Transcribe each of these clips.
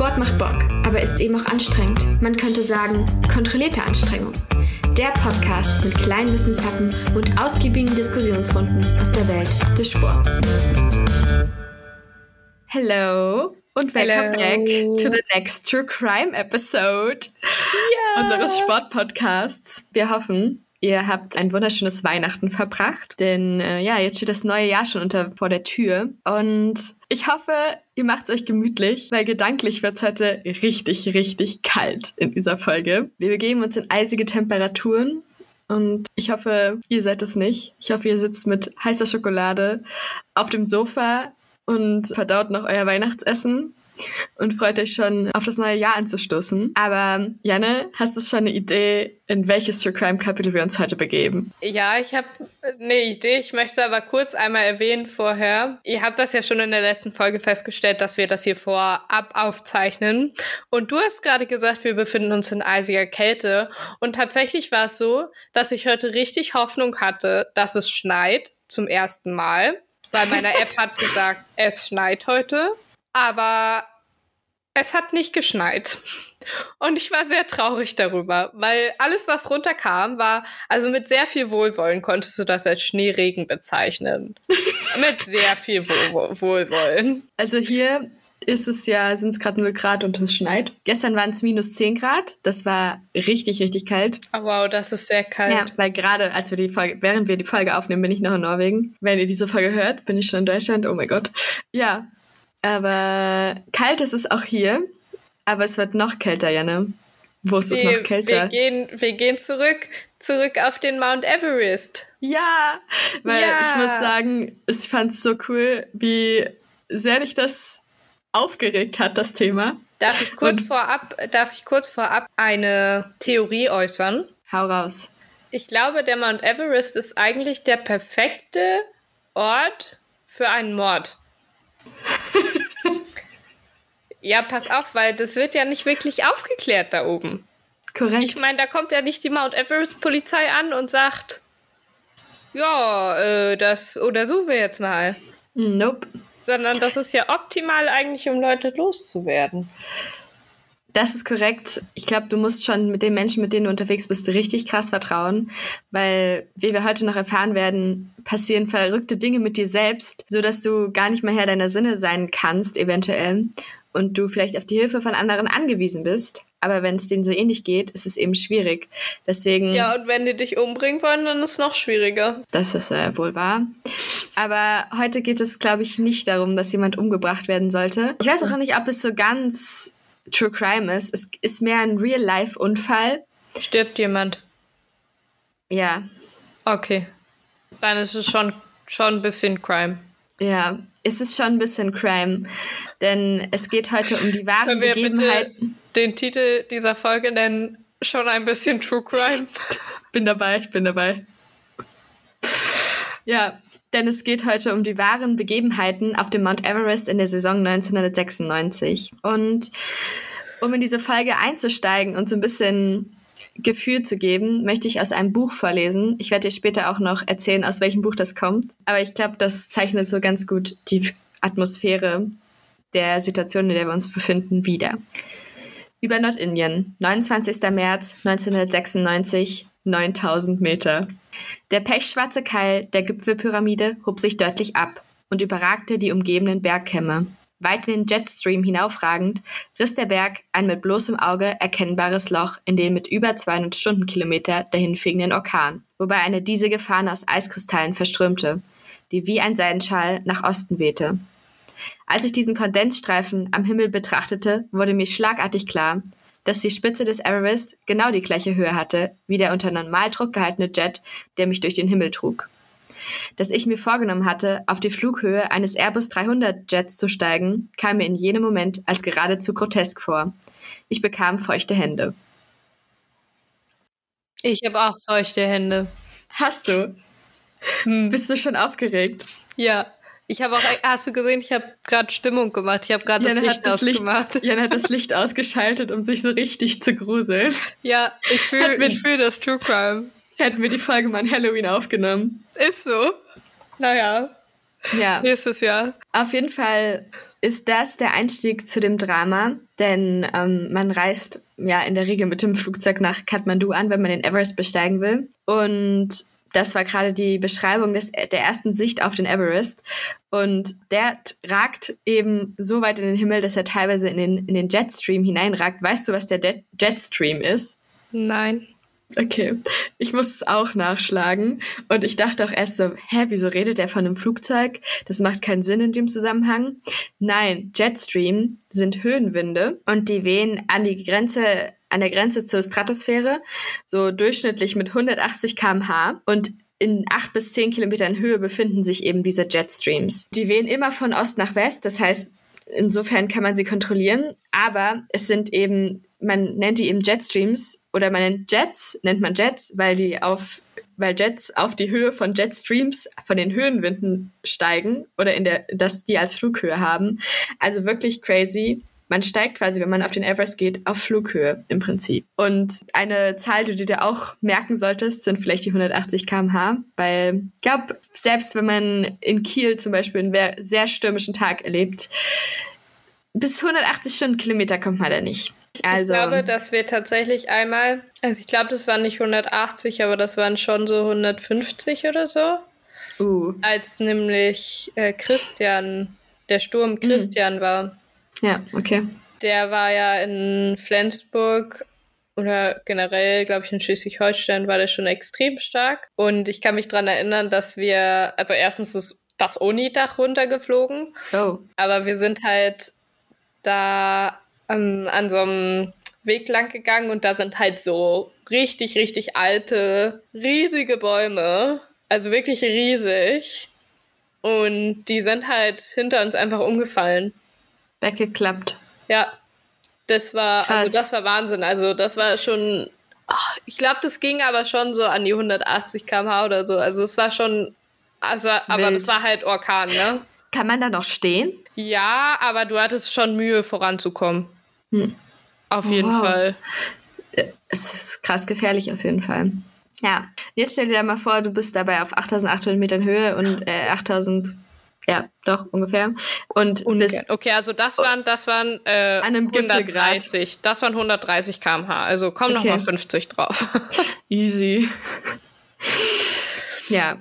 Sport macht Bock, aber ist eben auch anstrengend. Man könnte sagen, kontrollierte Anstrengung. Der Podcast mit kleinen Wissenshappen und ausgiebigen Diskussionsrunden aus der Welt des Sports. Hello und welcome Hello. back to the next True Crime Episode unseres Sportpodcasts. Wir hoffen, ihr habt ein wunderschönes Weihnachten verbracht, denn äh, ja, jetzt steht das neue Jahr schon unter vor der Tür und ich hoffe, ihr macht es euch gemütlich, weil gedanklich wird es heute richtig, richtig kalt in dieser Folge. Wir begeben uns in eisige Temperaturen und ich hoffe, ihr seid es nicht. Ich hoffe, ihr sitzt mit heißer Schokolade auf dem Sofa und verdaut noch euer Weihnachtsessen und freut euch schon auf das neue Jahr anzustoßen. Aber Janne, hast du schon eine Idee, in welches True Crime Kapitel wir uns heute begeben? Ja, ich habe eine Idee. Ich möchte aber kurz einmal erwähnen vorher. Ihr habt das ja schon in der letzten Folge festgestellt, dass wir das hier vorab aufzeichnen. Und du hast gerade gesagt, wir befinden uns in eisiger Kälte. Und tatsächlich war es so, dass ich heute richtig Hoffnung hatte, dass es schneit zum ersten Mal. Weil meine App hat gesagt, es schneit heute. Aber es hat nicht geschneit. Und ich war sehr traurig darüber, weil alles, was runterkam, war, also mit sehr viel Wohlwollen konntest du das als Schneeregen bezeichnen. mit sehr viel Wohl Wohlwollen. Also hier ist es ja, sind es gerade 0 Grad und es schneit. Gestern waren es minus 10 Grad. Das war richtig, richtig kalt. Oh, wow, das ist sehr kalt. Ja, weil gerade als wir die Folge, während wir die Folge aufnehmen, bin ich noch in Norwegen. Wenn ihr diese Folge hört, bin ich schon in Deutschland. Oh mein Gott. Ja, aber kalt ist es auch hier. Aber es wird noch kälter, Janne. Wo ist es wir, noch kälter? Wir gehen, wir gehen zurück, zurück auf den Mount Everest. Ja, weil Ja. ich muss sagen, ich fand es so cool, wie sehr dich das aufgeregt hat, das Thema. Darf ich kurz Und- vorab, darf ich kurz vorab eine Theorie äußern? Hau raus. Ich glaube, der Mount Everest ist eigentlich der perfekte Ort für einen Mord. Ja, pass auf, weil das wird ja nicht wirklich aufgeklärt da oben. Korrekt. Ich meine, da kommt ja nicht die Mount Everest Polizei an und sagt, ja, äh, das untersuchen wir jetzt mal. nope. Sondern das ist ja optimal eigentlich, um Leute loszuwerden. Das ist korrekt. Ich glaube, du musst schon mit den Menschen, mit denen du unterwegs bist, richtig krass vertrauen, weil, wie wir heute noch erfahren werden, passieren verrückte Dinge mit dir selbst, sodass du gar nicht mehr Herr deiner Sinne sein kannst, eventuell, und du vielleicht auf die Hilfe von anderen angewiesen bist. Aber wenn es denen so ähnlich geht, ist es eben schwierig. Deswegen, Ja, und wenn die dich umbringen wollen, dann ist es noch schwieriger. das ist äh, wohl wahr. Aber heute geht es, glaube ich, nicht darum, dass jemand umgebracht werden sollte. Ich weiß auch nicht, ob es so ganz True Crime ist. Es ist mehr ein Real-Life-Unfall. Stirbt jemand? Ja, Okay. Dann ist es schon, schon ein bisschen Crime. Ja. Es ist schon ein bisschen Crime, denn es geht heute um die wahren Können wir Begebenheiten. bitte den Titel dieser Folge nennen? Schon ein bisschen True Crime. Bin dabei, ich bin dabei. Ja, denn es geht heute um die wahren Begebenheiten auf dem Mount Everest in der Saison 1996. Und um in diese Folge einzusteigen und so ein bisschen Gefühl zu geben, möchte ich aus einem Buch vorlesen. Ich werde dir später auch noch erzählen, aus welchem Buch das kommt. Aber ich glaube, das zeichnet so ganz gut die Atmosphäre der Situation, in der wir uns befinden, wieder. Über Nordindien, 29. März 1996, 9000 Meter. Der pechschwarze Keil der Gipfelpyramide hob sich deutlich ab und überragte die umgebenden Bergkämme. Weit in den Jetstream hinaufragend riss der Berg ein mit bloßem Auge erkennbares Loch in den mit über 200 Stundenkilometer dahinfegenden Orkan, wobei eine diesige Fahne aus Eiskristallen verströmte, die wie ein Seidenschal nach Osten wehte. Als ich diesen Kondensstreifen am Himmel betrachtete, wurde mir schlagartig klar, dass die Spitze des Everest genau die gleiche Höhe hatte wie der unter Normaldruck gehaltene Jet, der mich durch den Himmel trug. Dass ich mir vorgenommen hatte, auf die Flughöhe eines Airbus 300 Jets zu steigen, kam mir in jenem Moment als geradezu grotesk vor. Ich bekam feuchte Hände. Ich habe auch feuchte Hände. Hast du? Hm. Bist du schon aufgeregt? Ja. Ich habe auch, hast du gesehen, ich habe gerade Stimmung gemacht. Ich habe gerade das Jan Licht hat das Licht, ausgemacht. Jan hat das Licht ausgeschaltet, um sich so richtig zu gruseln. Ja, ich fühle fühl das True Crime. Hätten wir die Folge mal an Halloween aufgenommen. Ist so. Naja. Ja. Nächstes Jahr. Auf jeden Fall ist das der Einstieg zu dem Drama, denn ähm, man reist ja in der Regel mit dem Flugzeug nach Kathmandu an, wenn man den Everest besteigen will. Und das war gerade die Beschreibung des, der ersten Sicht auf den Everest. Und der ragt eben so weit in den Himmel, dass er teilweise in den, in den Jetstream hineinragt. Weißt du, was der Jetstream ist? Nein. Okay, ich muss es auch nachschlagen. Und ich dachte auch erst so, hä, wieso redet er von einem Flugzeug? Das macht keinen Sinn in dem Zusammenhang. Nein, Jetstream sind Höhenwinde und die wehen an die Grenze, an der Grenze zur Stratosphäre, so durchschnittlich mit 180 kmh. Und in acht bis zehn Kilometern Höhe befinden sich eben diese Jetstreams. Die wehen immer von Ost nach West, das heißt, insofern kann man sie kontrollieren, aber es sind eben, man nennt die eben Jetstreams oder man nennt Jets, nennt man Jets, weil die auf, weil Jets auf die Höhe von Jetstreams von den Höhenwinden steigen oder in der, dass die als Flughöhe haben. Also wirklich crazy. Man steigt quasi, wenn man auf den Everest geht, auf Flughöhe im Prinzip. Und eine Zahl, die du dir auch merken solltest, sind vielleicht die 180 km/h, weil ich glaube, selbst wenn man in Kiel zum Beispiel einen sehr stürmischen Tag erlebt, bis 180 Stundenkilometer kommt man da nicht. Also, ich glaube, dass wir tatsächlich einmal, also ich glaube, das waren nicht 180, aber das waren schon so 150 oder so. Uh. Als nämlich äh, Christian, der Sturm mhm. Christian mhm. war. Ja, okay. Der war ja in Flensburg oder generell, glaube ich, in Schleswig-Holstein war der schon extrem stark. Und ich kann mich daran erinnern, dass wir, also erstens ist das Uni-Dach runtergeflogen. Oh. Aber wir sind halt da ähm, an so einem Weg lang gegangen und da sind halt so richtig, richtig alte, riesige Bäume. Also wirklich riesig. Und die sind halt hinter uns einfach umgefallen weggeklappt. Ja, das war, also Krass. also das war Wahnsinn. Also das war schon, ach, ich glaube, das ging aber schon so an die 180 km/h oder so. Also es war schon, also, aber Wild. das war halt Orkan, ne? Kann man da noch stehen? Ja, aber du hattest schon Mühe voranzukommen. Hm. Auf jeden wow. Fall. Es ist krass gefährlich auf jeden Fall. Ja, jetzt stell dir da mal vor, du bist dabei auf 8800 Metern Höhe und äh, 8000 ja, doch, ungefähr. Und ungefähr. okay, also das waren, das waren äh, an einem 130. Das waren 130 km/h. Also komm okay. noch mal 50 drauf. Easy. ja,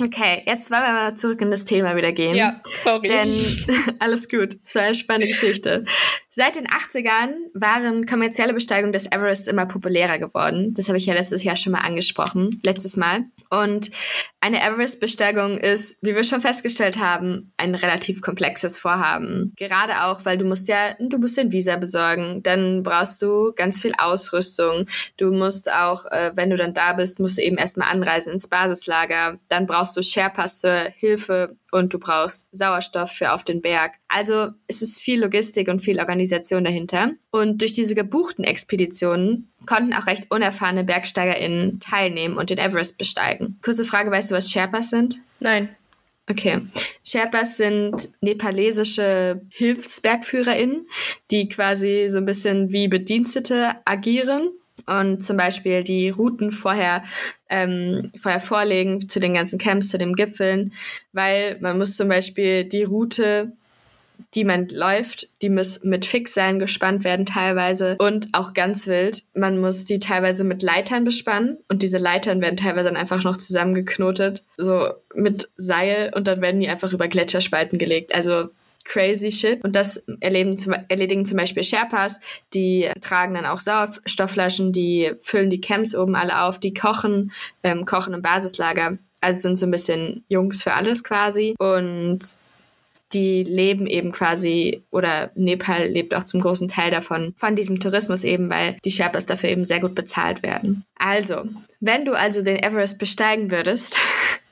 Okay, jetzt wollen wir mal zurück in das Thema wieder gehen. Ja, sorry. Denn alles gut, es war eine spannende Geschichte. Seit den 80ern waren kommerzielle Besteigungen des Everest immer populärer geworden. Das habe ich ja letztes Jahr schon mal angesprochen, letztes Mal. Und eine Everest-Besteigung ist, wie wir schon festgestellt haben, ein relativ komplexes Vorhaben. Gerade auch, weil du musst ja, du musst den Visa besorgen, dann brauchst du ganz viel Ausrüstung. Du musst auch, äh, wenn du dann da bist, musst du eben erstmal anreisen ins Basislager. Dann brauchst brauchst du Sherpas zur Hilfe und du brauchst Sauerstoff für auf den Berg. Also es ist viel Logistik und viel Organisation dahinter. Und durch diese gebuchten Expeditionen konnten auch recht unerfahrene BergsteigerInnen teilnehmen und den Everest besteigen. Kurze Frage, weißt du, was Sherpas sind? Nein. Okay. Sherpas sind nepalesische HilfsbergführerInnen, die quasi so ein bisschen wie Bedienstete agieren und zum Beispiel die Routen vorher, ähm, vorher vorlegen zu den ganzen Camps, zu den Gipfeln, weil man muss zum Beispiel die Route, die man läuft, die muss mit Fixseilen gespannt werden teilweise und auch ganz wild. Man muss die teilweise mit Leitern bespannen und diese Leitern werden teilweise dann einfach noch zusammengeknotet, so mit Seil und dann werden die einfach über Gletscherspalten gelegt. Also crazy shit. Und das erleben, erledigen zum Beispiel Sherpas, die tragen dann auch Sauerstoffflaschen, die füllen die Camps oben alle auf, die kochen, ähm, kochen im Basislager. Also sind so ein bisschen Jungs für alles quasi. Und die leben eben quasi, oder Nepal lebt auch zum großen Teil davon, von diesem Tourismus eben, weil die Sherpas dafür eben sehr gut bezahlt werden. Also, wenn du also den Everest besteigen würdest,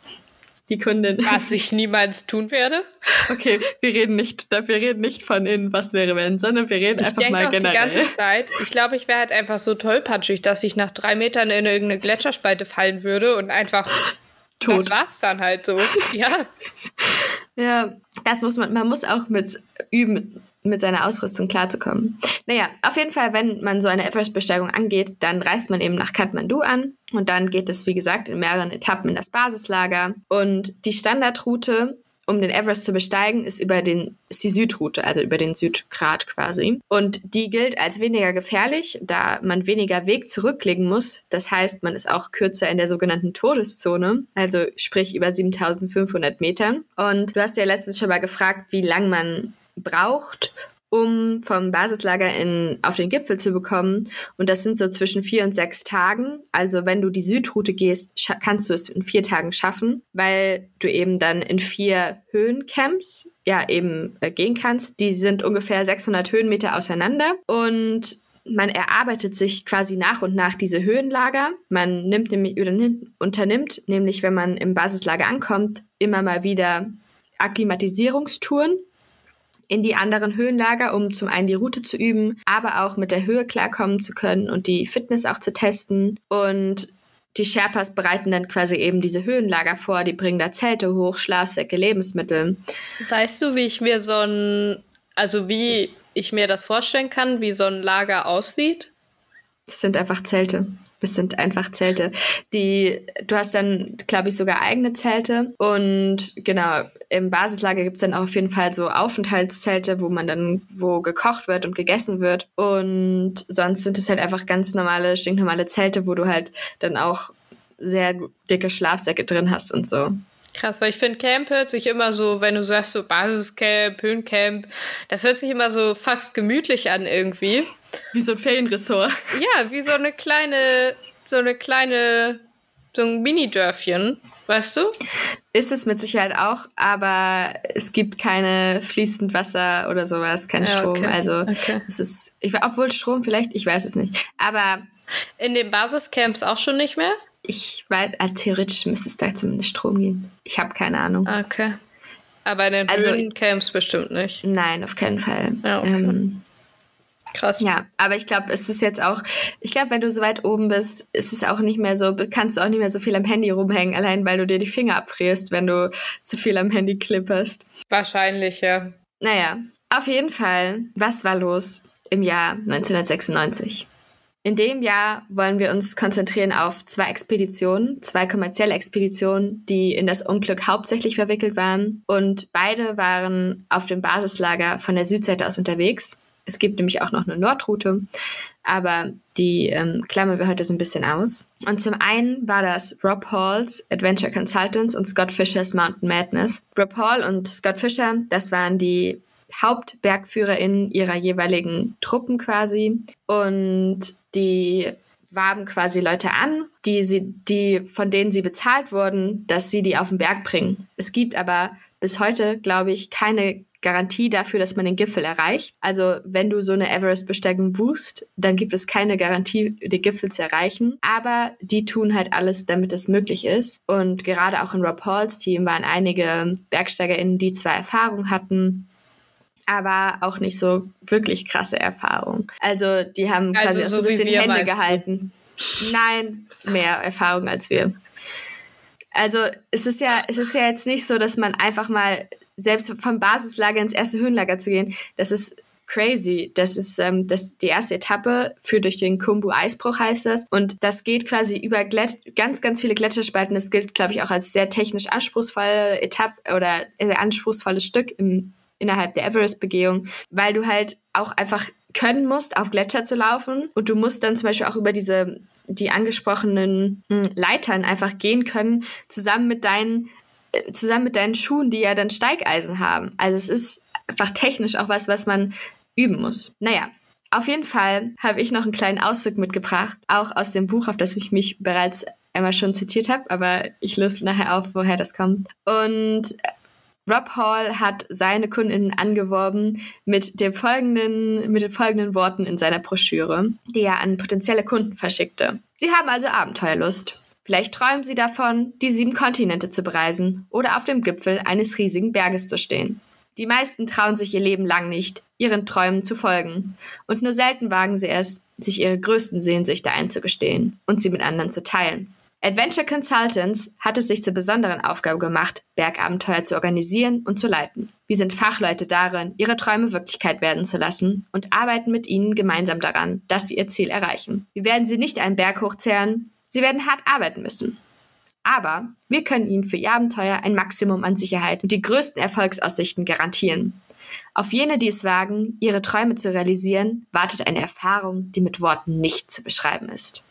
die Kundin. Was ich niemals tun werde. Okay, wir reden nicht, wir reden nicht von in was wäre wenn, sondern wir reden ich einfach mal generell. Die ganze Zeit, ich glaube, ich wäre halt einfach so tollpatschig, dass ich nach drei Metern in irgendeine Gletscherspalte fallen würde und einfach tot. Das war's dann halt so. Ja. ja, das muss man, man muss auch mit üben, mit seiner Ausrüstung klarzukommen. Naja, auf jeden Fall, wenn man so eine Everest-Besteigung angeht, dann reist man eben nach Kathmandu an und dann geht es, wie gesagt, in mehreren Etappen in das Basislager. Und die Standardroute um den Everest zu besteigen, ist über den, ist die Südroute, also über den Südgrat quasi. Und die gilt als weniger gefährlich, da man weniger Weg zurücklegen muss. Das heißt, man ist auch kürzer in der sogenannten Todeszone, also sprich über 7500 Metern. Und du hast ja letztens schon mal gefragt, wie lang man braucht, um vom Basislager in, auf den Gipfel zu bekommen. Und das sind so zwischen vier und sechs Tagen. Also wenn du die Südroute gehst, kannst du es in vier Tagen schaffen, weil du eben dann in vier Höhencamps ja eben äh, gehen kannst. Die sind ungefähr 600 Höhenmeter auseinander und man erarbeitet sich quasi nach und nach diese Höhenlager. Man nimmt nämlich oder nimmt, unternimmt nämlich, wenn man im Basislager ankommt, immer mal wieder Akklimatisierungstouren in die anderen Höhenlager, um zum einen die Route zu üben, aber auch mit der Höhe klarkommen zu können und die Fitness auch zu testen. Und die Sherpas bereiten dann quasi eben diese Höhenlager vor, die bringen da Zelte hoch, Schlafsäcke, Lebensmittel. Weißt du, wie ich mir so ein, also wie ich mir das vorstellen kann, wie so ein Lager aussieht? Das sind einfach Zelte. Das sind einfach Zelte. Die, du hast dann, glaube ich, sogar eigene Zelte. Und genau, im Basislager gibt es dann auch auf jeden Fall so Aufenthaltszelte, wo man dann, wo gekocht wird und gegessen wird. Und sonst sind es halt einfach ganz normale, stinknormale Zelte, wo du halt dann auch sehr dicke Schlafsäcke drin hast und so. Krass, weil ich finde, Camp hört sich immer so, wenn du sagst so Basiscamp, Höhencamp, das hört sich immer so fast gemütlich an irgendwie. Wie so ein Ferienressort. Ja, wie so eine kleine, so eine kleine, so ein Mini-Dörfchen, weißt du? Ist es mit Sicherheit auch, aber es gibt keine fließend Wasser oder sowas, kein ja, Strom. Okay. Also okay. es ist, ich obwohl Strom vielleicht, ich weiß es nicht. Aber in den Basiscamps auch schon nicht mehr? Ich weiß, also theoretisch müsste es da zumindest Strom geben. Ich habe keine Ahnung. Okay. Aber in den also, Höhencamps bestimmt nicht. Nein, auf keinen Fall. Ja, okay. ähm, Krass. Ja, aber ich glaube, es ist jetzt auch, ich glaube, wenn du so weit oben bist, ist es auch nicht mehr so, kannst du auch nicht mehr so viel am Handy rumhängen, allein weil du dir die Finger abfrierst, wenn du zu viel am Handy klipperst. Wahrscheinlich, ja. Naja, auf jeden Fall, was war los im Jahr 1996? In dem Jahr wollen wir uns konzentrieren auf zwei Expeditionen, zwei kommerzielle Expeditionen, die in das Unglück hauptsächlich verwickelt waren. Und beide waren auf dem Basislager von der Südseite aus unterwegs. Es gibt nämlich auch noch eine Nordroute, aber die ähm, klammern wir heute so ein bisschen aus. Und zum einen war das Rob Halls Adventure Consultants und Scott Fishers Mountain Madness. Rob Hall und Scott Fisher, das waren die HauptbergführerInnen ihrer jeweiligen Truppen quasi. Und die warben quasi Leute an, die sie, die, von denen sie bezahlt wurden, dass sie die auf den Berg bringen. Es gibt aber bis heute, glaube ich, keine Garantie dafür, dass man den Gipfel erreicht. Also wenn du so eine Everest-Besteigung buchst, dann gibt es keine Garantie, den Gipfel zu erreichen. Aber die tun halt alles, damit es möglich ist. Und gerade auch in Rob Halls Team waren einige BergsteigerInnen, die zwar Erfahrung hatten, aber auch nicht so wirklich krasse Erfahrung. Also die haben also quasi so, so ein bisschen Hände gehalten. Nein, mehr Erfahrung als wir. Also es ist ja, es ist ja jetzt nicht so, dass man einfach mal selbst vom Basislager ins erste Höhenlager zu gehen, das ist crazy. Das ist ähm, das, die erste Etappe führt durch den Kumbu-Eisbruch, heißt das. Und das geht quasi über Glett ganz, ganz viele Gletscherspalten. Das gilt, glaube ich, auch als sehr technisch anspruchsvolle Etappe oder sehr anspruchsvolles Stück im innerhalb der Everest-Begehung, weil du halt auch einfach können musst, auf Gletscher zu laufen und du musst dann zum Beispiel auch über diese die angesprochenen hm, Leitern einfach gehen können, zusammen mit deinen äh, zusammen mit deinen Schuhen, die ja dann Steigeisen haben. Also es ist einfach technisch auch was, was man üben muss. Naja, auf jeden Fall habe ich noch einen kleinen Auszug mitgebracht, auch aus dem Buch, auf das ich mich bereits einmal schon zitiert habe, aber ich löse nachher auf, woher das kommt. Und Rob Hall hat seine Kundinnen angeworben mit, dem folgenden, mit den folgenden Worten in seiner Broschüre, die er an potenzielle Kunden verschickte. Sie haben also Abenteuerlust. Vielleicht träumen Sie davon, die sieben Kontinente zu bereisen oder auf dem Gipfel eines riesigen Berges zu stehen. Die meisten trauen sich ihr Leben lang nicht, ihren Träumen zu folgen. Und nur selten wagen sie es, sich ihre größten Sehnsüchte einzugestehen und sie mit anderen zu teilen. Adventure Consultants hat es sich zur besonderen Aufgabe gemacht, Bergabenteuer zu organisieren und zu leiten. Wir sind Fachleute darin, ihre Träume Wirklichkeit werden zu lassen und arbeiten mit ihnen gemeinsam daran, dass sie ihr Ziel erreichen. Wir werden sie nicht einen Berg hochzehren, sie werden hart arbeiten müssen. Aber wir können ihnen für ihr Abenteuer ein Maximum an Sicherheit und die größten Erfolgsaussichten garantieren. Auf jene, die es wagen, ihre Träume zu realisieren, wartet eine Erfahrung, die mit Worten nicht zu beschreiben ist.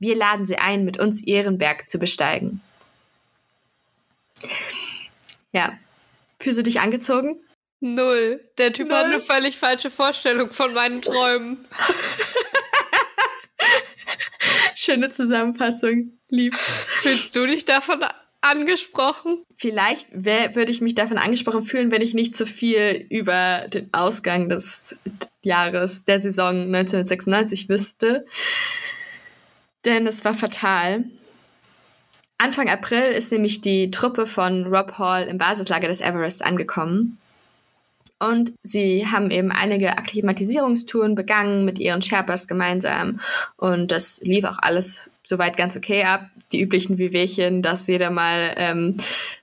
Wir laden Sie ein, mit uns Ihren Berg zu besteigen. Ja. Fühlst du dich angezogen? Null. Der Typ Null. hat eine völlig falsche Vorstellung von meinen Träumen. Schöne Zusammenfassung. Lieb's. Fühlst du dich davon angesprochen? Vielleicht würde ich mich davon angesprochen fühlen, wenn ich nicht so viel über den Ausgang des Jahres, der Saison 1996 wüsste denn es war fatal. Anfang April ist nämlich die Truppe von Rob Hall im Basislager des Everest angekommen. Und sie haben eben einige Akklimatisierungstouren begangen mit ihren Sherpas gemeinsam. Und das lief auch alles soweit ganz okay ab. Die üblichen Wehwehchen, dass jeder mal ähm,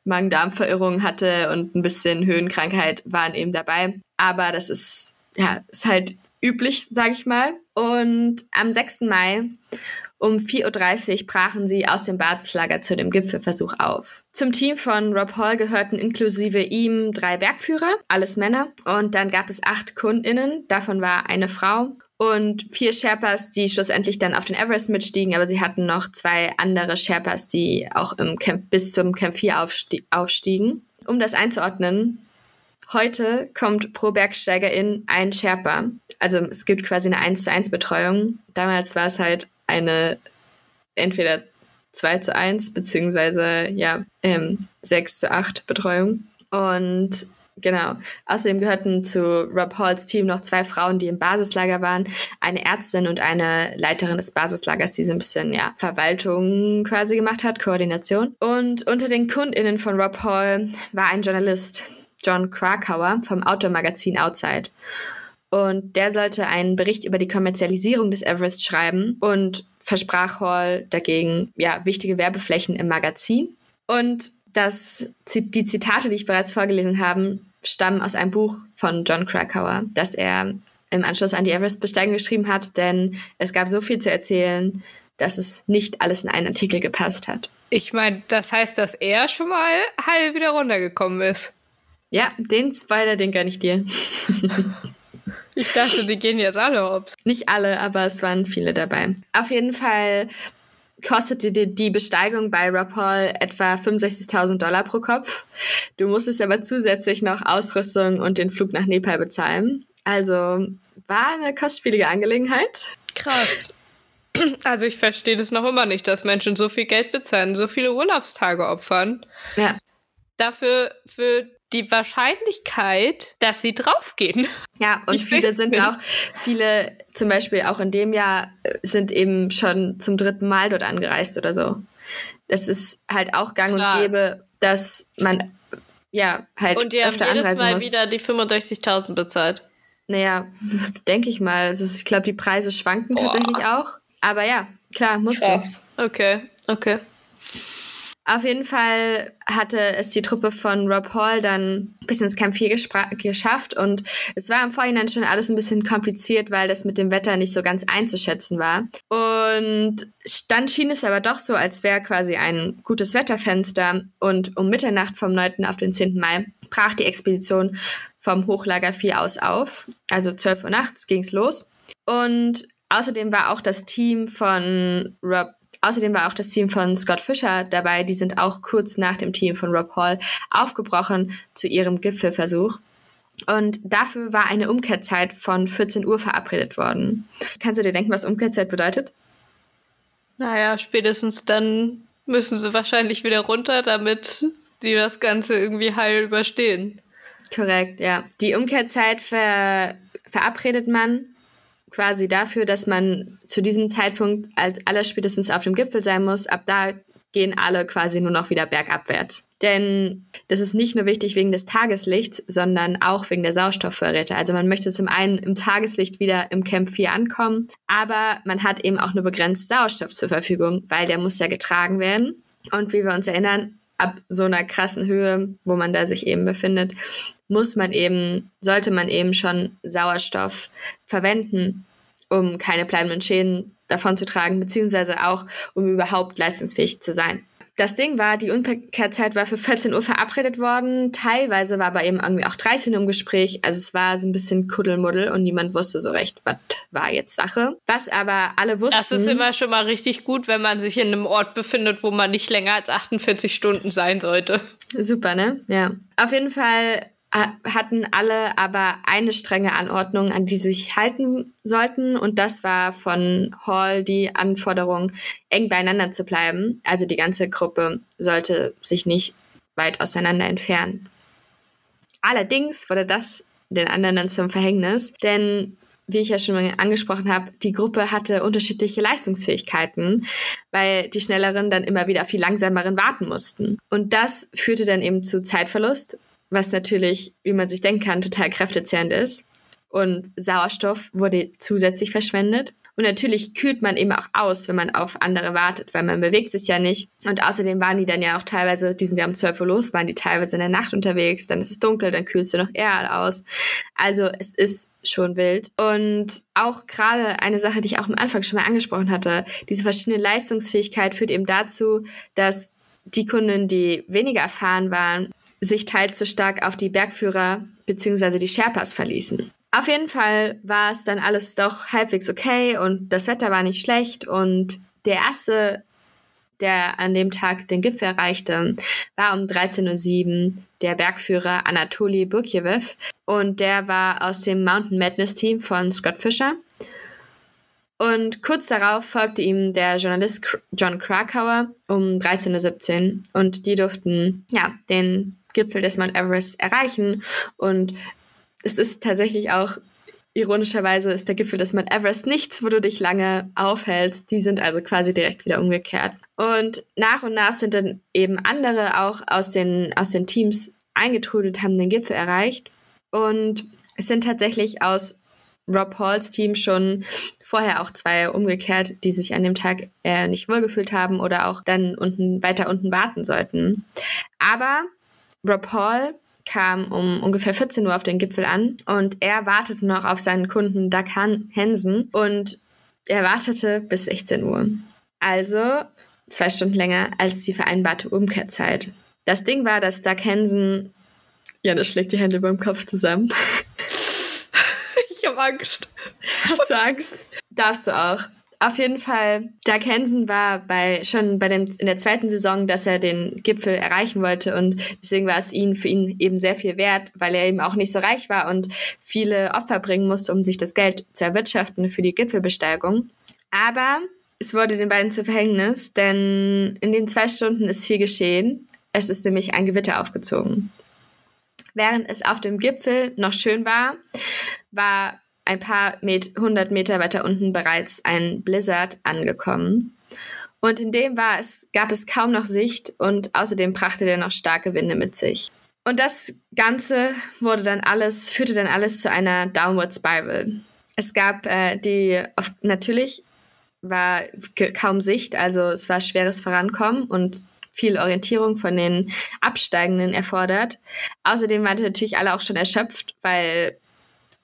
Magen-Darm-Verirrung hatte und ein bisschen Höhenkrankheit waren eben dabei. Aber das ist, ja, ist halt üblich, sag ich mal. Und am 6. Mai um 4.30 Uhr brachen sie aus dem Basislager zu dem Gipfelversuch auf. Zum Team von Rob Hall gehörten inklusive ihm drei Bergführer, alles Männer. Und dann gab es acht KundInnen, davon war eine Frau. Und vier Sherpas, die schlussendlich dann auf den Everest mitstiegen, aber sie hatten noch zwei andere Sherpas, die auch im Camp bis zum Camp 4 aufstie aufstiegen. Um das einzuordnen, Heute kommt pro Bergsteigerin ein Sherpa. Also es gibt quasi eine 1 zu 1 Betreuung. Damals war es halt eine entweder 2 zu 1 beziehungsweise ja, ähm, 6 zu 8 Betreuung. Und genau, außerdem gehörten zu Rob Halls Team noch zwei Frauen, die im Basislager waren, eine Ärztin und eine Leiterin des Basislagers, die so ein bisschen ja, Verwaltung quasi gemacht hat, Koordination. Und unter den KundInnen von Rob Hall war ein Journalist, John Krakauer vom Outdoor-Magazin Outside. Und der sollte einen Bericht über die Kommerzialisierung des Everest schreiben und versprach Hall dagegen ja, wichtige Werbeflächen im Magazin. Und das, die Zitate, die ich bereits vorgelesen habe, stammen aus einem Buch von John Krakauer, das er im Anschluss an die Everest-Besteigung geschrieben hat, denn es gab so viel zu erzählen, dass es nicht alles in einen Artikel gepasst hat. Ich meine, das heißt, dass er schon mal heil wieder runtergekommen ist. Ja, den Spoiler, den gönne ich dir. Ich dachte, die gehen jetzt alle hops. Nicht alle, aber es waren viele dabei. Auf jeden Fall kostete die, die Besteigung bei Hall etwa 65.000 Dollar pro Kopf. Du musstest aber zusätzlich noch Ausrüstung und den Flug nach Nepal bezahlen. Also war eine kostspielige Angelegenheit. Krass. Also ich verstehe das noch immer nicht, dass Menschen so viel Geld bezahlen, so viele Urlaubstage opfern. Ja. Dafür für die Wahrscheinlichkeit, dass sie draufgehen. Ja, und ich viele sind nicht. auch, viele zum Beispiel auch in dem Jahr sind eben schon zum dritten Mal dort angereist oder so. Das ist halt auch gang Krass. und gäbe, dass man ja halt und die öfter haben jedes Mal muss. wieder die 65.000 bezahlt. Naja, denke ich mal. Also ich glaube, die Preise schwanken Boah. tatsächlich auch. Aber ja, klar, muss Krass. Okay, okay. Auf jeden Fall hatte es die Truppe von Rob Hall dann bis ins Camp 4 geschafft und es war im Vorhinein schon alles ein bisschen kompliziert, weil das mit dem Wetter nicht so ganz einzuschätzen war. Und dann schien es aber doch so, als wäre quasi ein gutes Wetterfenster und um Mitternacht vom 9. auf den 10. Mai brach die Expedition vom Hochlager 4 aus auf. Also 12 Uhr nachts ging es los. Und außerdem war auch das Team von Rob Außerdem war auch das Team von Scott Fischer dabei. Die sind auch kurz nach dem Team von Rob Hall aufgebrochen zu ihrem Gipfelversuch. Und dafür war eine Umkehrzeit von 14 Uhr verabredet worden. Kannst du dir denken, was Umkehrzeit bedeutet? Naja, spätestens dann müssen sie wahrscheinlich wieder runter, damit sie das Ganze irgendwie heil überstehen. Korrekt, ja. Die Umkehrzeit ver verabredet man quasi dafür, dass man zu diesem Zeitpunkt allerspätestens auf dem Gipfel sein muss. Ab da gehen alle quasi nur noch wieder bergabwärts. Denn das ist nicht nur wichtig wegen des Tageslichts, sondern auch wegen der Sauerstoffvorräte. Also man möchte zum einen im Tageslicht wieder im Camp 4 ankommen, aber man hat eben auch nur begrenzt Sauerstoff zur Verfügung, weil der muss ja getragen werden. Und wie wir uns erinnern, ab so einer krassen Höhe, wo man da sich eben befindet, muss man eben, sollte man eben schon Sauerstoff verwenden, um keine bleibenden Schäden davon zu tragen, beziehungsweise auch, um überhaupt leistungsfähig zu sein. Das Ding war, die Umkehrzeit war für 14 Uhr verabredet worden. Teilweise war aber eben irgendwie auch 13 Uhr im Gespräch. Also es war so ein bisschen Kuddelmuddel und niemand wusste so recht, was war jetzt Sache. Was aber alle wussten. Das ist immer schon mal richtig gut, wenn man sich in einem Ort befindet, wo man nicht länger als 48 Stunden sein sollte. Super, ne? Ja. Auf jeden Fall hatten alle aber eine strenge Anordnung, an die sie sich halten sollten. Und das war von Hall die Anforderung, eng beieinander zu bleiben. Also die ganze Gruppe sollte sich nicht weit auseinander entfernen. Allerdings wurde das den anderen dann zum Verhängnis, denn wie ich ja schon angesprochen habe, die Gruppe hatte unterschiedliche Leistungsfähigkeiten, weil die Schnelleren dann immer wieder viel langsameren warten mussten. Und das führte dann eben zu Zeitverlust, was natürlich, wie man sich denken kann, total kräftezehrend ist. Und Sauerstoff wurde zusätzlich verschwendet. Und natürlich kühlt man eben auch aus, wenn man auf andere wartet, weil man bewegt sich ja nicht. Und außerdem waren die dann ja auch teilweise, die sind ja um 12 Uhr los, waren die teilweise in der Nacht unterwegs, dann ist es dunkel, dann kühlst du noch eher aus. Also es ist schon wild. Und auch gerade eine Sache, die ich auch am Anfang schon mal angesprochen hatte, diese verschiedene Leistungsfähigkeit führt eben dazu, dass die Kunden, die weniger erfahren waren, sich teils so stark auf die Bergführer bzw. die Sherpas verließen. Auf jeden Fall war es dann alles doch halbwegs okay und das Wetter war nicht schlecht und der erste, der an dem Tag den Gipfel erreichte, war um 13.07 Uhr der Bergführer Anatoly Burkjewew und der war aus dem Mountain Madness Team von Scott Fisher. Und kurz darauf folgte ihm der Journalist John Krakauer um 13.17 Uhr und die durften ja den Gipfel des Mount Everest erreichen. Und es ist tatsächlich auch ironischerweise ist der Gipfel des Mount Everest nichts, wo du dich lange aufhältst. Die sind also quasi direkt wieder umgekehrt. Und nach und nach sind dann eben andere auch aus den, aus den Teams eingetrudelt, haben den Gipfel erreicht. Und es sind tatsächlich aus Rob Halls Team schon vorher auch zwei umgekehrt, die sich an dem Tag äh, nicht wohlgefühlt haben oder auch dann unten weiter unten warten sollten. Aber Rob Hall kam um ungefähr 14 Uhr auf den Gipfel an und er wartete noch auf seinen Kunden Doug Hansen und er wartete bis 16 Uhr. Also zwei Stunden länger als die vereinbarte Umkehrzeit. Das Ding war, dass Doug Hansen, ja, das schlägt die Hände beim Kopf zusammen. ich habe Angst. Hast du Angst? Darfst du auch. Auf jeden Fall, Doug Hansen war bei, schon bei dem, in der zweiten Saison, dass er den Gipfel erreichen wollte und deswegen war es ihn, für ihn eben sehr viel wert, weil er eben auch nicht so reich war und viele Opfer bringen musste, um sich das Geld zu erwirtschaften für die Gipfelbesteigung. Aber es wurde den beiden zu Verhängnis, denn in den zwei Stunden ist viel geschehen. Es ist nämlich ein Gewitter aufgezogen. Während es auf dem Gipfel noch schön war, war ein paar Met 100 Meter weiter unten bereits ein Blizzard angekommen. Und in dem war es, gab es kaum noch Sicht und außerdem brachte der noch starke Winde mit sich. Und das Ganze wurde dann alles, führte dann alles zu einer Downward Spiral. Es gab äh, die, auf, natürlich war kaum Sicht, also es war schweres Vorankommen und viel Orientierung von den Absteigenden erfordert. Außerdem waren natürlich alle auch schon erschöpft, weil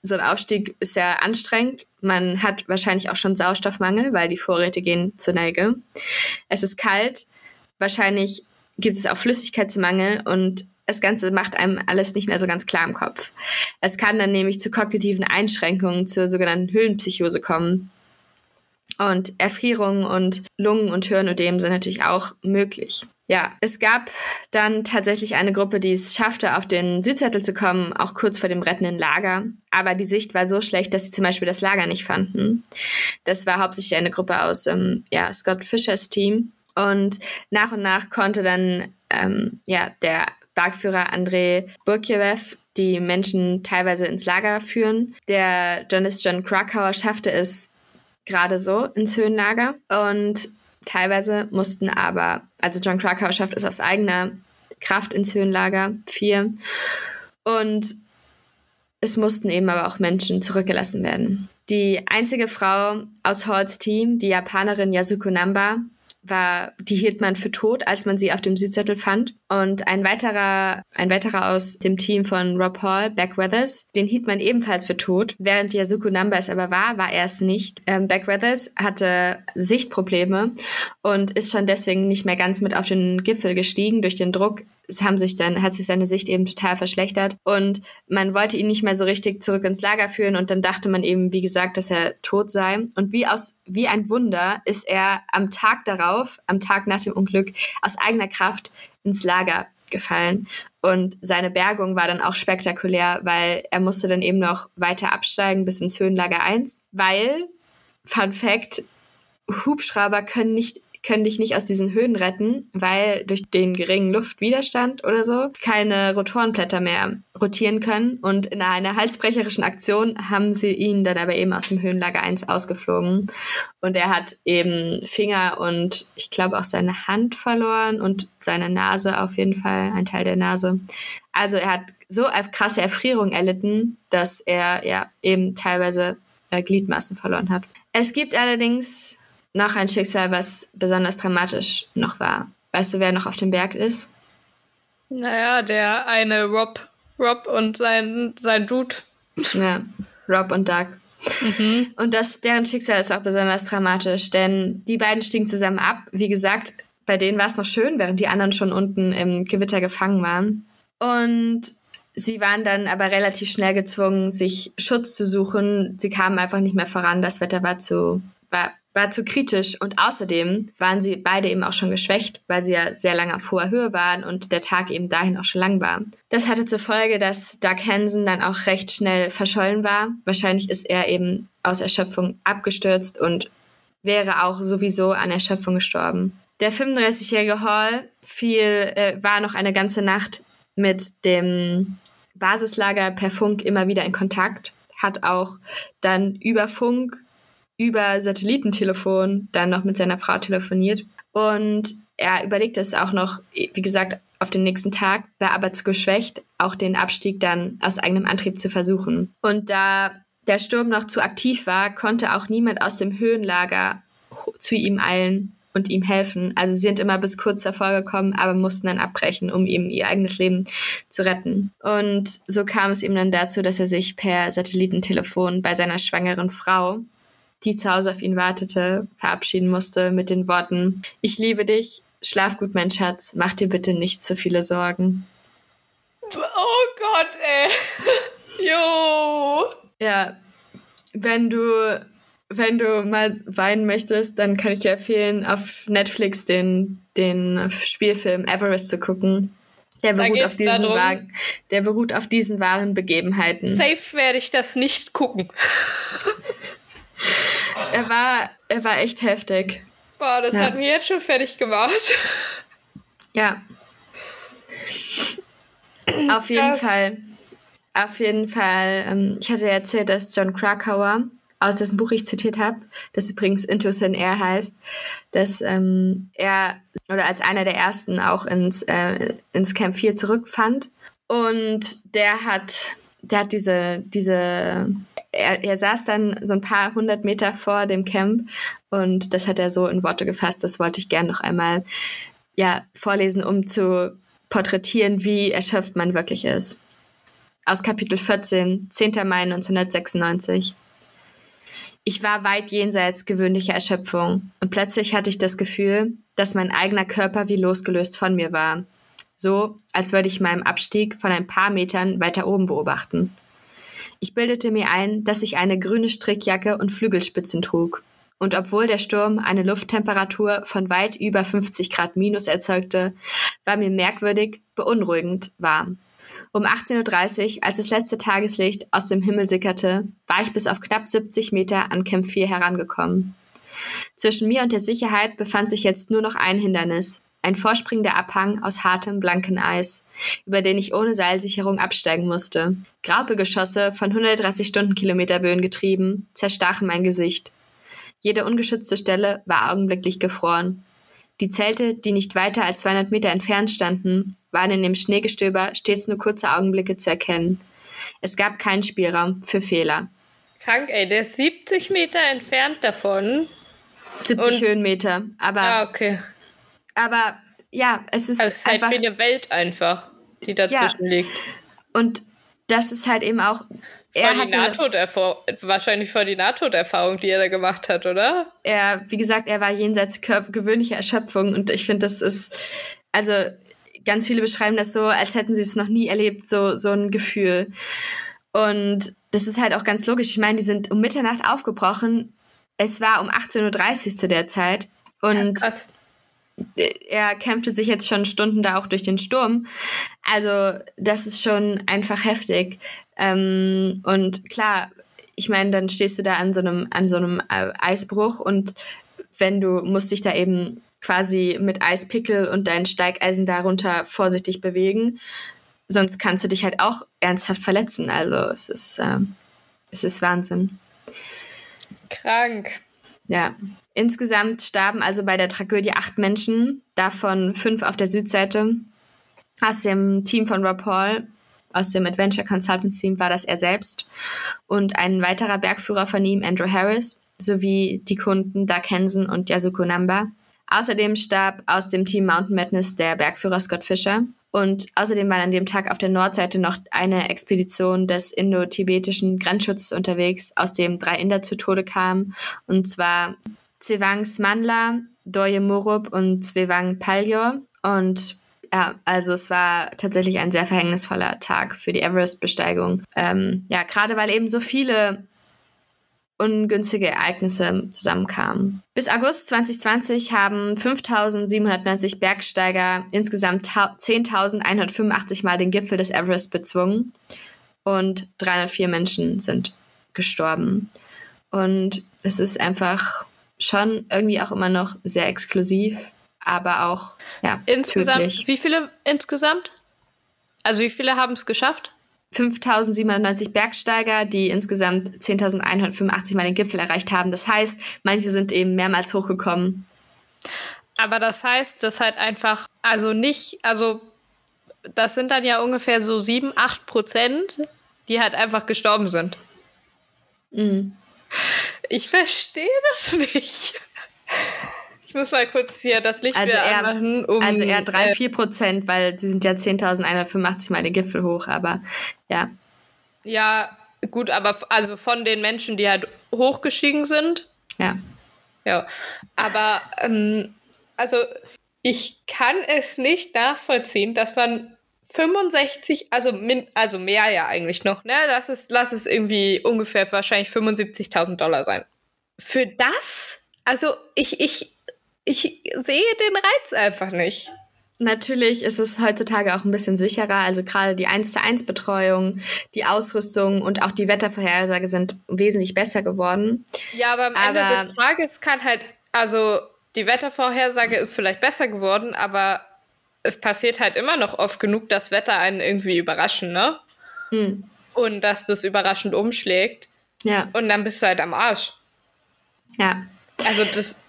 so ein Aufstieg ist ja anstrengend. Man hat wahrscheinlich auch schon Sauerstoffmangel, weil die Vorräte gehen zur Neige. Es ist kalt. Wahrscheinlich gibt es auch Flüssigkeitsmangel und das Ganze macht einem alles nicht mehr so ganz klar im Kopf. Es kann dann nämlich zu kognitiven Einschränkungen, zur sogenannten Höhlenpsychose kommen. Und Erfrierungen und Lungen- und Hirnödem sind natürlich auch möglich. Ja, es gab dann tatsächlich eine Gruppe, die es schaffte, auf den Südzettel zu kommen, auch kurz vor dem rettenden Lager. Aber die Sicht war so schlecht, dass sie zum Beispiel das Lager nicht fanden. Das war hauptsächlich eine Gruppe aus ähm, ja, Scott Fishers Team. Und nach und nach konnte dann ähm, ja, der Bergführer André Burkjewew die Menschen teilweise ins Lager führen. Der Journalist John Krakauer schaffte es gerade so ins Höhenlager. Und Teilweise mussten aber, also John Krakauer schafft es aus eigener Kraft ins Höhenlager 4 und es mussten eben aber auch Menschen zurückgelassen werden. Die einzige Frau aus Halls Team, die Japanerin Yasuko Namba, war, die hielt man für tot, als man sie auf dem Südzettel fand. Und ein weiterer, ein weiterer aus dem Team von Rob Hall, Beck Weathers, den hielt man ebenfalls für tot. Während Yasuko Namba es aber war, war er es nicht. Ähm, Beck hatte Sichtprobleme und ist schon deswegen nicht mehr ganz mit auf den Gipfel gestiegen durch den Druck es haben sich dann, hat sich seine Sicht eben total verschlechtert und man wollte ihn nicht mehr so richtig zurück ins Lager führen und dann dachte man eben, wie gesagt, dass er tot sei. Und wie aus, wie ein Wunder ist er am Tag darauf, am Tag nach dem Unglück, aus eigener Kraft ins Lager gefallen. Und seine Bergung war dann auch spektakulär, weil er musste dann eben noch weiter absteigen bis ins Höhenlager 1, weil, Fun Fact, Hubschrauber können nicht können dich nicht aus diesen Höhen retten, weil durch den geringen Luftwiderstand oder so keine Rotorenblätter mehr rotieren können. Und in einer halsbrecherischen Aktion haben sie ihn dann aber eben aus dem Höhenlager 1 ausgeflogen. Und er hat eben Finger und ich glaube auch seine Hand verloren und seine Nase auf jeden Fall, ein Teil der Nase. Also er hat so eine krasse Erfrierung erlitten, dass er ja eben teilweise äh, Gliedmaßen verloren hat. Es gibt allerdings noch ein Schicksal, was besonders dramatisch noch war. Weißt du, wer noch auf dem Berg ist? Naja, der eine Rob, Rob und sein, sein Dude. Ja, Rob und Doug. Mhm. Und das, deren Schicksal ist auch besonders dramatisch, denn die beiden stiegen zusammen ab. Wie gesagt, bei denen war es noch schön, während die anderen schon unten im Gewitter gefangen waren. Und sie waren dann aber relativ schnell gezwungen, sich Schutz zu suchen. Sie kamen einfach nicht mehr voran. Das Wetter war zu, war war zu kritisch und außerdem waren sie beide eben auch schon geschwächt, weil sie ja sehr lange auf hoher Höhe waren und der Tag eben dahin auch schon lang war. Das hatte zur Folge, dass Doug Hansen dann auch recht schnell verschollen war. Wahrscheinlich ist er eben aus Erschöpfung abgestürzt und wäre auch sowieso an Erschöpfung gestorben. Der 35-jährige Hall fiel, äh, war noch eine ganze Nacht mit dem Basislager per Funk immer wieder in Kontakt, hat auch dann über Funk über Satellitentelefon dann noch mit seiner Frau telefoniert. Und er überlegte es auch noch, wie gesagt, auf den nächsten Tag, war aber zu geschwächt, auch den Abstieg dann aus eigenem Antrieb zu versuchen. Und da der Sturm noch zu aktiv war, konnte auch niemand aus dem Höhenlager zu ihm eilen und ihm helfen. Also sie sind immer bis kurz davor gekommen, aber mussten dann abbrechen, um ihm ihr eigenes Leben zu retten. Und so kam es ihm dann dazu, dass er sich per Satellitentelefon bei seiner schwangeren Frau die zu Hause auf ihn wartete, verabschieden musste mit den Worten, ich liebe dich, schlaf gut, mein Schatz, mach dir bitte nicht zu viele Sorgen. Oh Gott, ey. Jo. Ja, wenn du, wenn du mal weinen möchtest, dann kann ich dir empfehlen, auf Netflix den, den Spielfilm Everest zu gucken. Der beruht, auf diesen wahren, der beruht auf diesen wahren Begebenheiten. Safe werde ich das nicht gucken. er war, er war echt heftig. Boah, das ja. hat mir jetzt schon fertig gemacht. Ja. Auf jeden das. Fall. Auf jeden Fall. Ähm, ich hatte erzählt, dass John Krakauer, aus dessen Buch ich zitiert habe, das übrigens Into Thin Air heißt, dass ähm, er oder als einer der ersten auch ins, äh, ins Camp 4 zurückfand. Und der hat, der hat diese, diese er, er saß dann so ein paar hundert Meter vor dem Camp und das hat er so in Worte gefasst. Das wollte ich gern noch einmal ja, vorlesen, um zu porträtieren, wie erschöpft man wirklich ist. Aus Kapitel 14, 10. Mai 1996. Ich war weit jenseits gewöhnlicher Erschöpfung und plötzlich hatte ich das Gefühl, dass mein eigener Körper wie losgelöst von mir war. So, als würde ich meinen Abstieg von ein paar Metern weiter oben beobachten. Ich bildete mir ein, dass ich eine grüne Strickjacke und Flügelspitzen trug. Und obwohl der Sturm eine Lufttemperatur von weit über 50 Grad minus erzeugte, war mir merkwürdig, beunruhigend warm. Um 18.30 Uhr, als das letzte Tageslicht aus dem Himmel sickerte, war ich bis auf knapp 70 Meter an Camp 4 herangekommen. Zwischen mir und der Sicherheit befand sich jetzt nur noch ein Hindernis, ein vorspringender Abhang aus hartem, blanken Eis, über den ich ohne Seilsicherung absteigen musste. Graupelgeschosse von 130 Stundenkilometer Böen getrieben, zerstachen mein Gesicht. Jede ungeschützte Stelle war augenblicklich gefroren. Die Zelte, die nicht weiter als 200 Meter entfernt standen, waren in dem Schneegestöber stets nur kurze Augenblicke zu erkennen. Es gab keinen Spielraum für Fehler. Krank, ey, der ist 70 Meter entfernt davon. 70 Und, Höhenmeter, aber. Ah, okay. Aber ja, es ist. Also es ist halt einfach, wie eine Welt einfach, die dazwischen ja. liegt. Und das ist halt eben auch. Er voll die Nahtoderfahrung, wahrscheinlich voll die Nahtoderfahrung, die er da gemacht hat, oder? Er, wie gesagt, er war jenseits gewöhnlicher Erschöpfung und ich finde, das ist, also ganz viele beschreiben das so, als hätten sie es noch nie erlebt, so, so ein Gefühl. Und das ist halt auch ganz logisch. Ich meine, die sind um Mitternacht aufgebrochen. Es war um 18.30 Uhr zu der Zeit. Und ja, er kämpfte sich jetzt schon Stunden da auch durch den Sturm. Also, das ist schon einfach heftig. Ähm, und klar, ich meine, dann stehst du da an so einem, an so einem äh, Eisbruch und wenn du musst dich da eben quasi mit Eispickel und dein Steigeisen darunter vorsichtig bewegen. Sonst kannst du dich halt auch ernsthaft verletzen. Also es ist, äh, es ist Wahnsinn. Krank. Ja, insgesamt starben also bei der Tragödie acht Menschen, davon fünf auf der Südseite. Aus dem Team von Rob Hall, aus dem Adventure Consultants Team, war das er selbst. Und ein weiterer Bergführer von ihm, Andrew Harris, sowie die Kunden Doug Hansen und Yasuko Namba. Außerdem starb aus dem Team Mountain Madness der Bergführer Scott Fischer. Und außerdem war an dem Tag auf der Nordseite noch eine Expedition des indo-tibetischen Grenzschutzes unterwegs, aus dem drei Inder zu Tode kamen. Und zwar Zwevang Smanla, Doye Murup und Zwevang Paljor. Und ja, also es war tatsächlich ein sehr verhängnisvoller Tag für die Everest-Besteigung. Ähm, ja, gerade weil eben so viele ungünstige Ereignisse zusammenkamen. Bis August 2020 haben 5.790 Bergsteiger insgesamt 10.185 Mal den Gipfel des Everest bezwungen und 304 Menschen sind gestorben. Und es ist einfach schon irgendwie auch immer noch sehr exklusiv, aber auch ja, insgesamt. Tödlich. Wie viele insgesamt? Also wie viele haben es geschafft? 5.790 Bergsteiger, die insgesamt 10.185 Mal den Gipfel erreicht haben. Das heißt, manche sind eben mehrmals hochgekommen. Aber das heißt, dass halt einfach, also nicht, also das sind dann ja ungefähr so 7, 8 Prozent, die halt einfach gestorben sind. Mhm. Ich verstehe das nicht. Ich muss mal kurz hier das Licht also wieder eher, anmachen. Um, also eher 3, äh, 4 Prozent, weil sie sind ja 10.185 Mal den Gipfel hoch, aber ja. Ja, gut, aber also von den Menschen, die halt hochgestiegen sind. Ja. Ja, aber ähm, also ich kann es nicht nachvollziehen, dass man 65, also, min, also mehr ja eigentlich noch, ne? Lass es, lass es irgendwie ungefähr wahrscheinlich 75.000 Dollar sein. Für das? Also ich, ich, ich sehe den Reiz einfach nicht. Natürlich ist es heutzutage auch ein bisschen sicherer. Also gerade die 1 zu 1 Betreuung, die Ausrüstung und auch die Wettervorhersage sind wesentlich besser geworden. Ja, aber am aber Ende des Tages kann halt, also die Wettervorhersage ist vielleicht besser geworden, aber es passiert halt immer noch oft genug, dass Wetter einen irgendwie überraschen, ne? Hm. Und dass das überraschend umschlägt. Ja. Und dann bist du halt am Arsch. Ja. Also das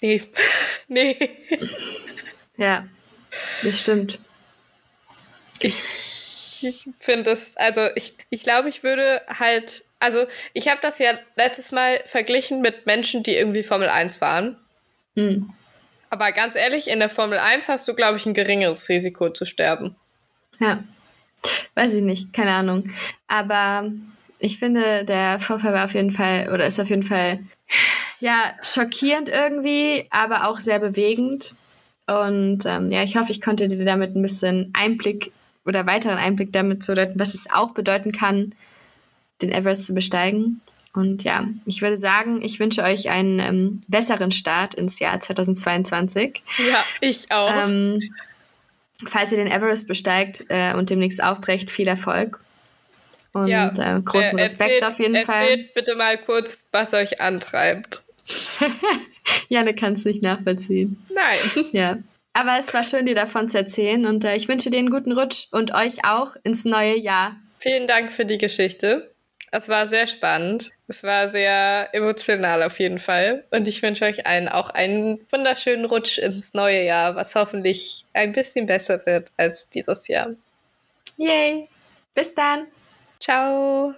Nee. nee. Ja, das stimmt. Ich, ich finde das, also ich, ich glaube, ich würde halt, also ich habe das ja letztes Mal verglichen mit Menschen, die irgendwie Formel 1 fahren. Mhm. Aber ganz ehrlich, in der Formel 1 hast du, glaube ich, ein geringeres Risiko zu sterben. Ja. Weiß ich nicht, keine Ahnung. Aber ich finde, der Vorfall war auf jeden Fall, oder ist auf jeden Fall ja, schockierend irgendwie, aber auch sehr bewegend. Und ähm, ja, ich hoffe, ich konnte dir damit ein bisschen Einblick oder weiteren Einblick damit zu deuten, was es auch bedeuten kann, den Everest zu besteigen. Und ja, ich würde sagen, ich wünsche euch einen ähm, besseren Start ins Jahr 2022. Ja, ich auch. Ähm, falls ihr den Everest besteigt äh, und demnächst aufbrecht, viel Erfolg. Und ja, äh, großen Respekt erzählt, auf jeden erzählt Fall. Erzählt bitte mal kurz, was euch antreibt. Janne kann es nicht nachvollziehen. Nein. Ja. Aber es war schön, dir davon zu erzählen und äh, ich wünsche dir einen guten Rutsch und euch auch ins neue Jahr. Vielen Dank für die Geschichte. Es war sehr spannend. Es war sehr emotional auf jeden Fall. Und ich wünsche euch allen auch einen wunderschönen Rutsch ins neue Jahr, was hoffentlich ein bisschen besser wird als dieses Jahr. Yay! Bis dann! Ciao!